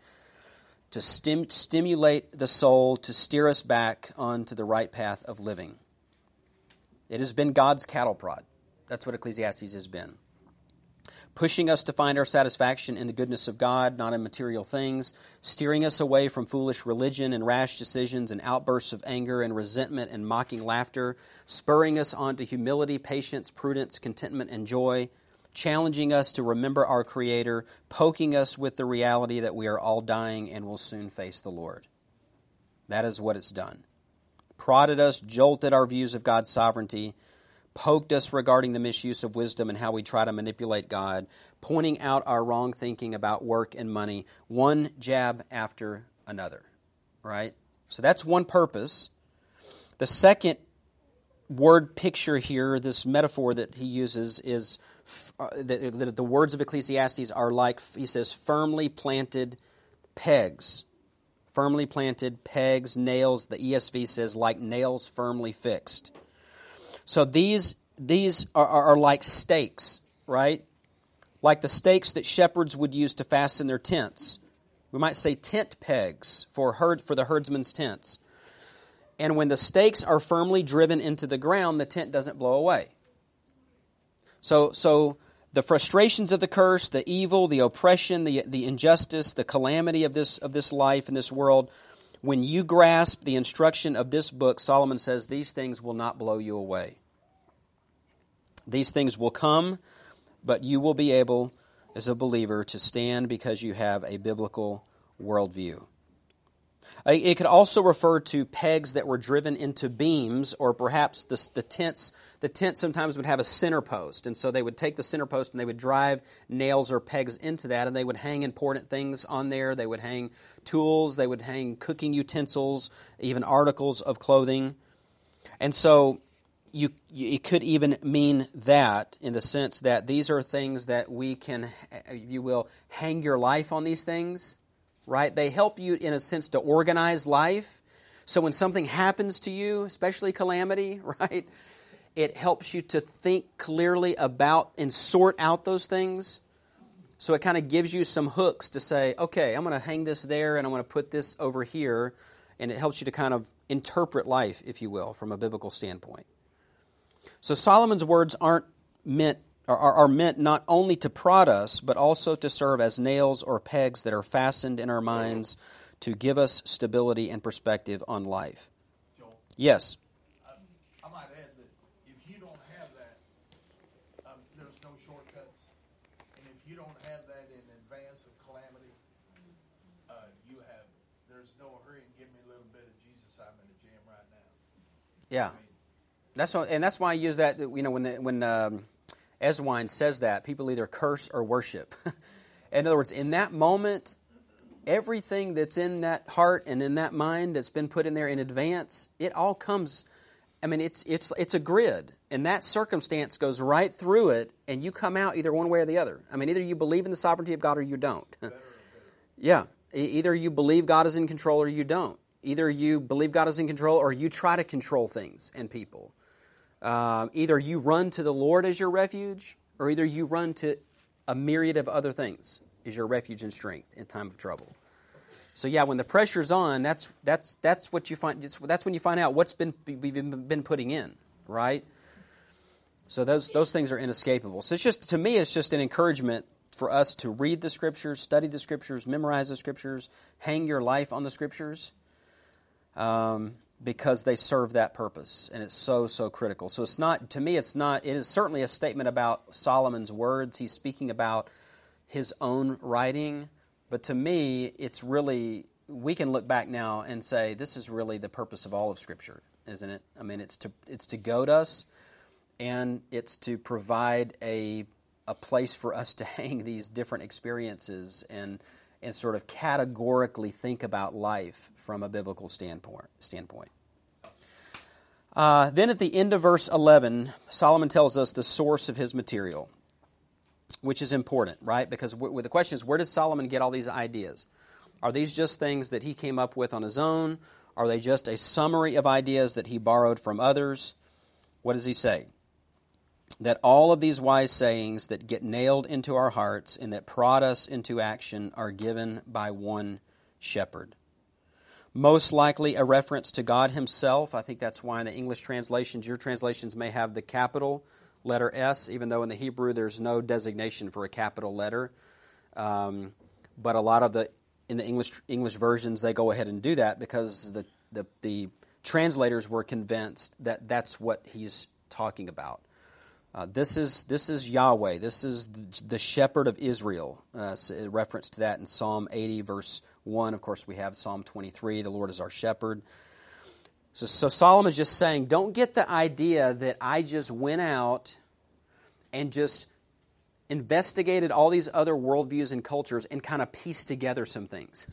[SPEAKER 1] to stim- stimulate the soul, to steer us back onto the right path of living. It has been God's cattle prod. That's what Ecclesiastes has been pushing us to find our satisfaction in the goodness of God, not in material things, steering us away from foolish religion and rash decisions and outbursts of anger and resentment and mocking laughter, spurring us on to humility, patience, prudence, contentment, and joy, challenging us to remember our Creator, poking us with the reality that we are all dying and will soon face the Lord. That is what it's done. Prodded us, jolted our views of God's sovereignty, poked us regarding the misuse of wisdom and how we try to manipulate God, pointing out our wrong thinking about work and money, one jab after another. Right? So that's one purpose. The second word picture here, this metaphor that he uses, is uh, that, that the words of Ecclesiastes are like, he says, firmly planted pegs. Firmly planted pegs, nails. The ESV says, like nails firmly fixed. So these, these are, are, are like stakes, right? Like the stakes that shepherds would use to fasten their tents. We might say tent pegs for, herd, for the herdsman's tents. And when the stakes are firmly driven into the ground, the tent doesn't blow away. So, so the frustrations of the curse, the evil, the oppression, the, the injustice, the calamity of this, of this life in this world, when you grasp the instruction of this book, Solomon says these things will not blow you away. These things will come, but you will be able, as a believer, to stand because you have a biblical worldview. It could also refer to pegs that were driven into beams, or perhaps the, the tents. The tent sometimes would have a center post, and so they would take the center post and they would drive nails or pegs into that, and they would hang important things on there. They would hang tools, they would hang cooking utensils, even articles of clothing. And so you, it could even mean that in the sense that these are things that we can, if you will, hang your life on these things, right? They help you, in a sense, to organize life. So when something happens to you, especially calamity, right, it helps you to think clearly about and sort out those things. So it kind of gives you some hooks to say, okay, I'm going to hang this there and I'm going to put this over here. And it helps you to kind of interpret life, if you will, from a biblical standpoint. So Solomon's words aren't meant are, are meant not only to prod us, but also to serve as nails or pegs that are fastened in our minds to give us stability and perspective on life.
[SPEAKER 2] Joel,
[SPEAKER 1] Yes.
[SPEAKER 2] I, I might add that if you don't have that, um, there's no shortcuts. And if you don't have that in advance of calamity, uh, you have, there's no hurry and give me a little bit of Jesus. I'm in a jam right now.
[SPEAKER 1] Yeah.
[SPEAKER 2] I mean,
[SPEAKER 1] That's what, and that's why I use that. You know, when the, when um, Eswine says that, people either curse or worship. in other words, in that moment, everything that's in that heart and in that mind that's been put in there in advance, it all comes. I mean, it's it's it's a grid, and that circumstance goes right through it, and you come out either one way or the other. I mean, either you believe in the sovereignty of God or you don't. yeah, either you believe God is in control or you don't. Either you believe God is in control or you try to control things and people. Um, either you run to the Lord as your refuge, or either you run to a myriad of other things as your refuge and strength in time of trouble. So yeah, when the pressure's on, that's that's that's what you find. That's when you find out what's been we've been putting in, right? So those those things are inescapable. So it's just to me, it's just an encouragement for us to read the scriptures, study the scriptures, memorize the scriptures, hang your life on the scriptures, um, because they serve that purpose, and it's so so critical. So it's not to me, it's not. It is certainly a statement about Solomon's words. He's speaking about his own writing, but to me, it's really we can look back now and say this is really the purpose of all of Scripture, isn't it? I mean, it's to it's to goad us, and it's to provide a a place for us to hang these different experiences and and sort of categorically think about life from a biblical standpoint. Standpoint. Uh, then at the end of verse 11, Solomon tells us the source of his material, which is important, right? Because w- the question is, where did Solomon get all these ideas? Are these just things that he came up with on his own? Are they just a summary of ideas that he borrowed from others? What does he say? That all of these wise sayings that get nailed into our hearts and that prod us into action are given by one shepherd. Most likely a reference to God Himself. I think that's why in the English translations, your translations may have the capital letter S, even though in the Hebrew there's no designation for a capital letter. Um, but a lot of the in the English English versions they go ahead and do that because the the, the translators were convinced that that's what he's talking about. Uh, this is this is Yahweh. This is the, shepherd of Israel. Uh, reference to that in Psalm 80, verse one. Of course, we have Psalm 23. The Lord is our shepherd. So, so Solomon's just saying, don't get the idea that I just went out and just investigated all these other worldviews and cultures and kind of pieced together some things.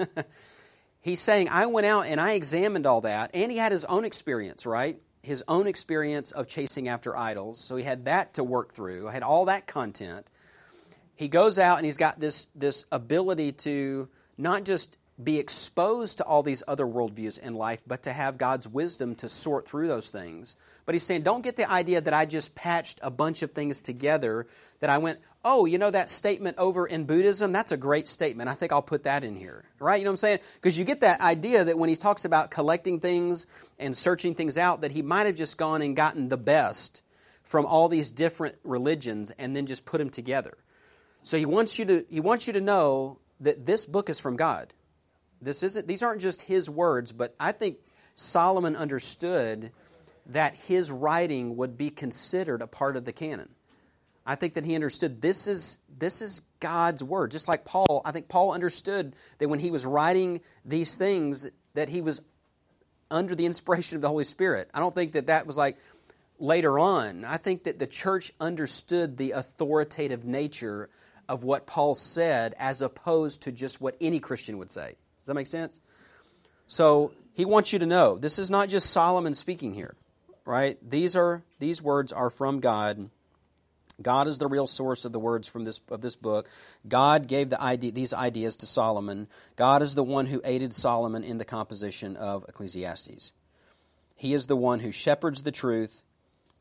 [SPEAKER 1] He's saying, I went out and I examined all that, and he had his own experience, right? His own experience of chasing after idols. So he had that to work through, had all that content. He goes out and he's got this, this ability to not just be exposed to all these other worldviews in life, but to have God's wisdom to sort through those things. But he's saying, don't get the idea that I just patched a bunch of things together, that I went oh, you know that statement over in Buddhism? That's a great statement. I think I'll put that in here. Right? You know what I'm saying? Because you get that idea that when he talks about collecting things and searching things out, that he might have just gone and gotten the best from all these different religions and then just put them together. So he wants you to he wants you to know that this book is from God. This isn't these aren't just his words, but I think Solomon understood that his writing would be considered a part of the canon. I think that he understood this is this is God's word. Just like Paul, I think Paul understood that when he was writing these things that he was under the inspiration of the Holy Spirit. I don't think that that was like later on. I think that the church understood the authoritative nature of what Paul said as opposed to just what any Christian would say. Does that make sense? So, he wants you to know this is not just Solomon speaking here, right? These are these words are from God God is the real source of the words from this of this book. God gave the idea, these ideas to Solomon. God is the one who aided Solomon in the composition of Ecclesiastes. He is the one who shepherds the truth.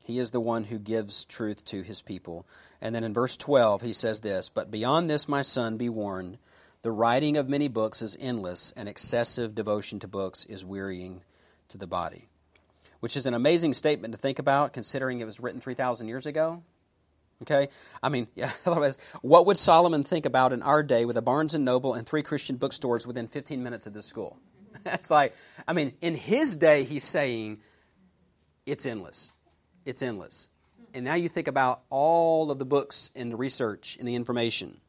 [SPEAKER 1] He is the one who gives truth to his people. And then in verse 12 he says this, "But beyond this my son be warned, the writing of many books is endless, and excessive devotion to books is wearying to the body." Which is an amazing statement to think about considering it was written 3000 years ago. Okay? I mean, yeah, otherwise, what would Solomon think about in our day with a Barnes and Noble and three Christian bookstores within 15 minutes of this school? That's like, I mean, in his day, he's saying it's endless. It's endless. And now you think about all of the books and the research and the information,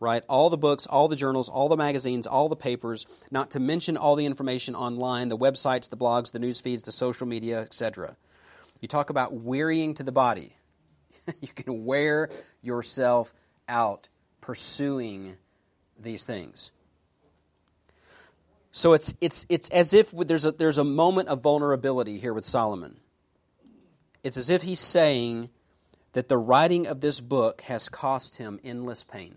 [SPEAKER 1] right? All the books, all the journals, all the magazines, all the papers, not to mention all the information online, the websites, the blogs, the news feeds, the social media, etc. You talk about wearying to the body. you can wear yourself out pursuing these things. So it's, it's, it's as if there's a, there's a moment of vulnerability here with Solomon. It's as if he's saying that the writing of this book has cost him endless pain.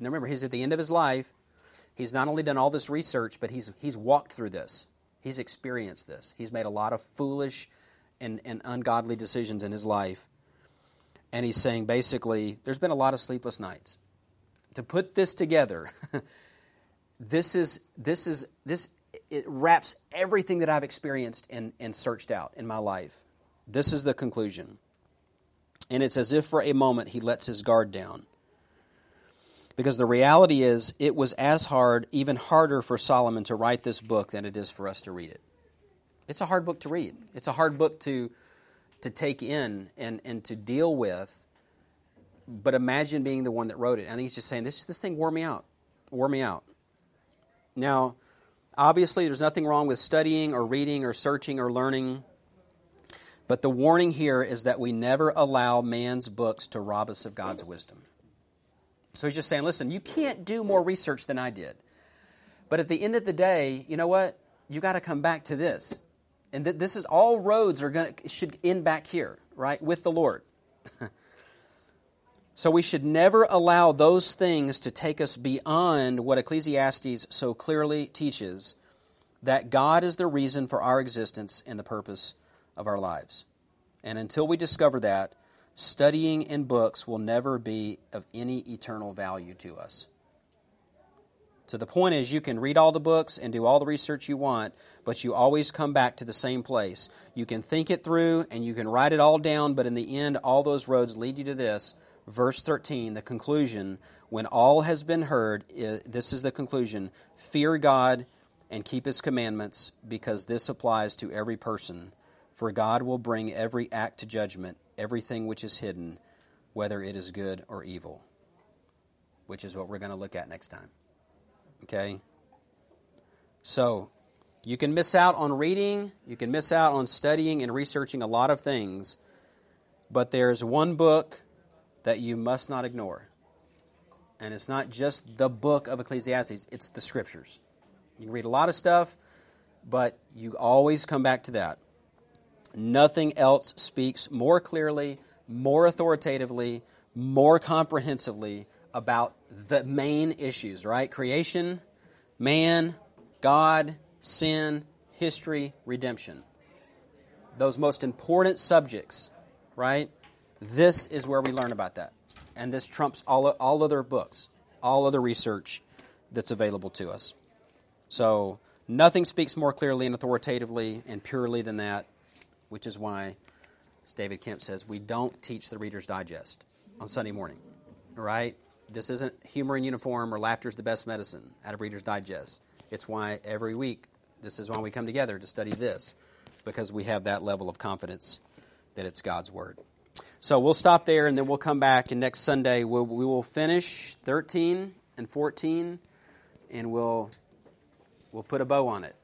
[SPEAKER 1] Now remember, he's at the end of his life. He's not only done all this research, but he's, he's walked through this. He's experienced this. He's made a lot of foolish and, and ungodly decisions in his life. And he's saying basically, there's been a lot of sleepless nights. To put this together, this is this is this it wraps everything that I've experienced and, and searched out in my life. This is the conclusion. And it's as if for a moment he lets his guard down. Because the reality is, it was as hard, even harder for Solomon to write this book than it is for us to read it. It's a hard book to read. It's a hard book to to take in and, and to deal with. But imagine being the one that wrote it. I think he's just saying, this, this thing wore me out. Wore me out. Now, obviously, there's nothing wrong with studying or reading or searching or learning. But the warning here is that we never allow man's books to rob us of God's wisdom. So he's just saying, listen, you can't do more research than I did. But at the end of the day, you know what? You got to come back to this and that this is all roads are going should end back here, right, with the Lord. so we should never allow those things to take us beyond what Ecclesiastes so clearly teaches that God is the reason for our existence and the purpose of our lives. And until we discover that, studying in books will never be of any eternal value to us. So the point is, you can read all the books and do all the research you want, but you always come back to the same place. You can think it through and you can write it all down, but in the end, all those roads lead you to this. Verse 13, the conclusion when all has been heard, this is the conclusion fear God and keep his commandments, because this applies to every person. For God will bring every act to judgment, everything which is hidden, whether it is good or evil, which is what we're going to look at next time. Okay? So, you can miss out on reading, you can miss out on studying and researching a lot of things, but there's one book that you must not ignore. And it's not just the book of Ecclesiastes, it's the scriptures. You can read a lot of stuff, but you always come back to that. Nothing else speaks more clearly, more authoritatively, more comprehensively about the main issues, right? Creation, man, God, sin, history, redemption. Those most important subjects, right? This is where we learn about that. And this trumps all, all other books, all other research that's available to us. So, nothing speaks more clearly and authoritatively and purely than that, which is why, as David Kemp says, we don't teach the Reader's Digest on Sunday morning, right? This isn't humor in uniform or laughter is the best medicine out of Reader's Digest. It's why every week, this is why we come together to study this, because we have that level of confidence that it's God's Word. So we'll stop there and then we'll come back, and next Sunday we'll, we will finish 13 and 14, and we'll, we'll put a bow on it.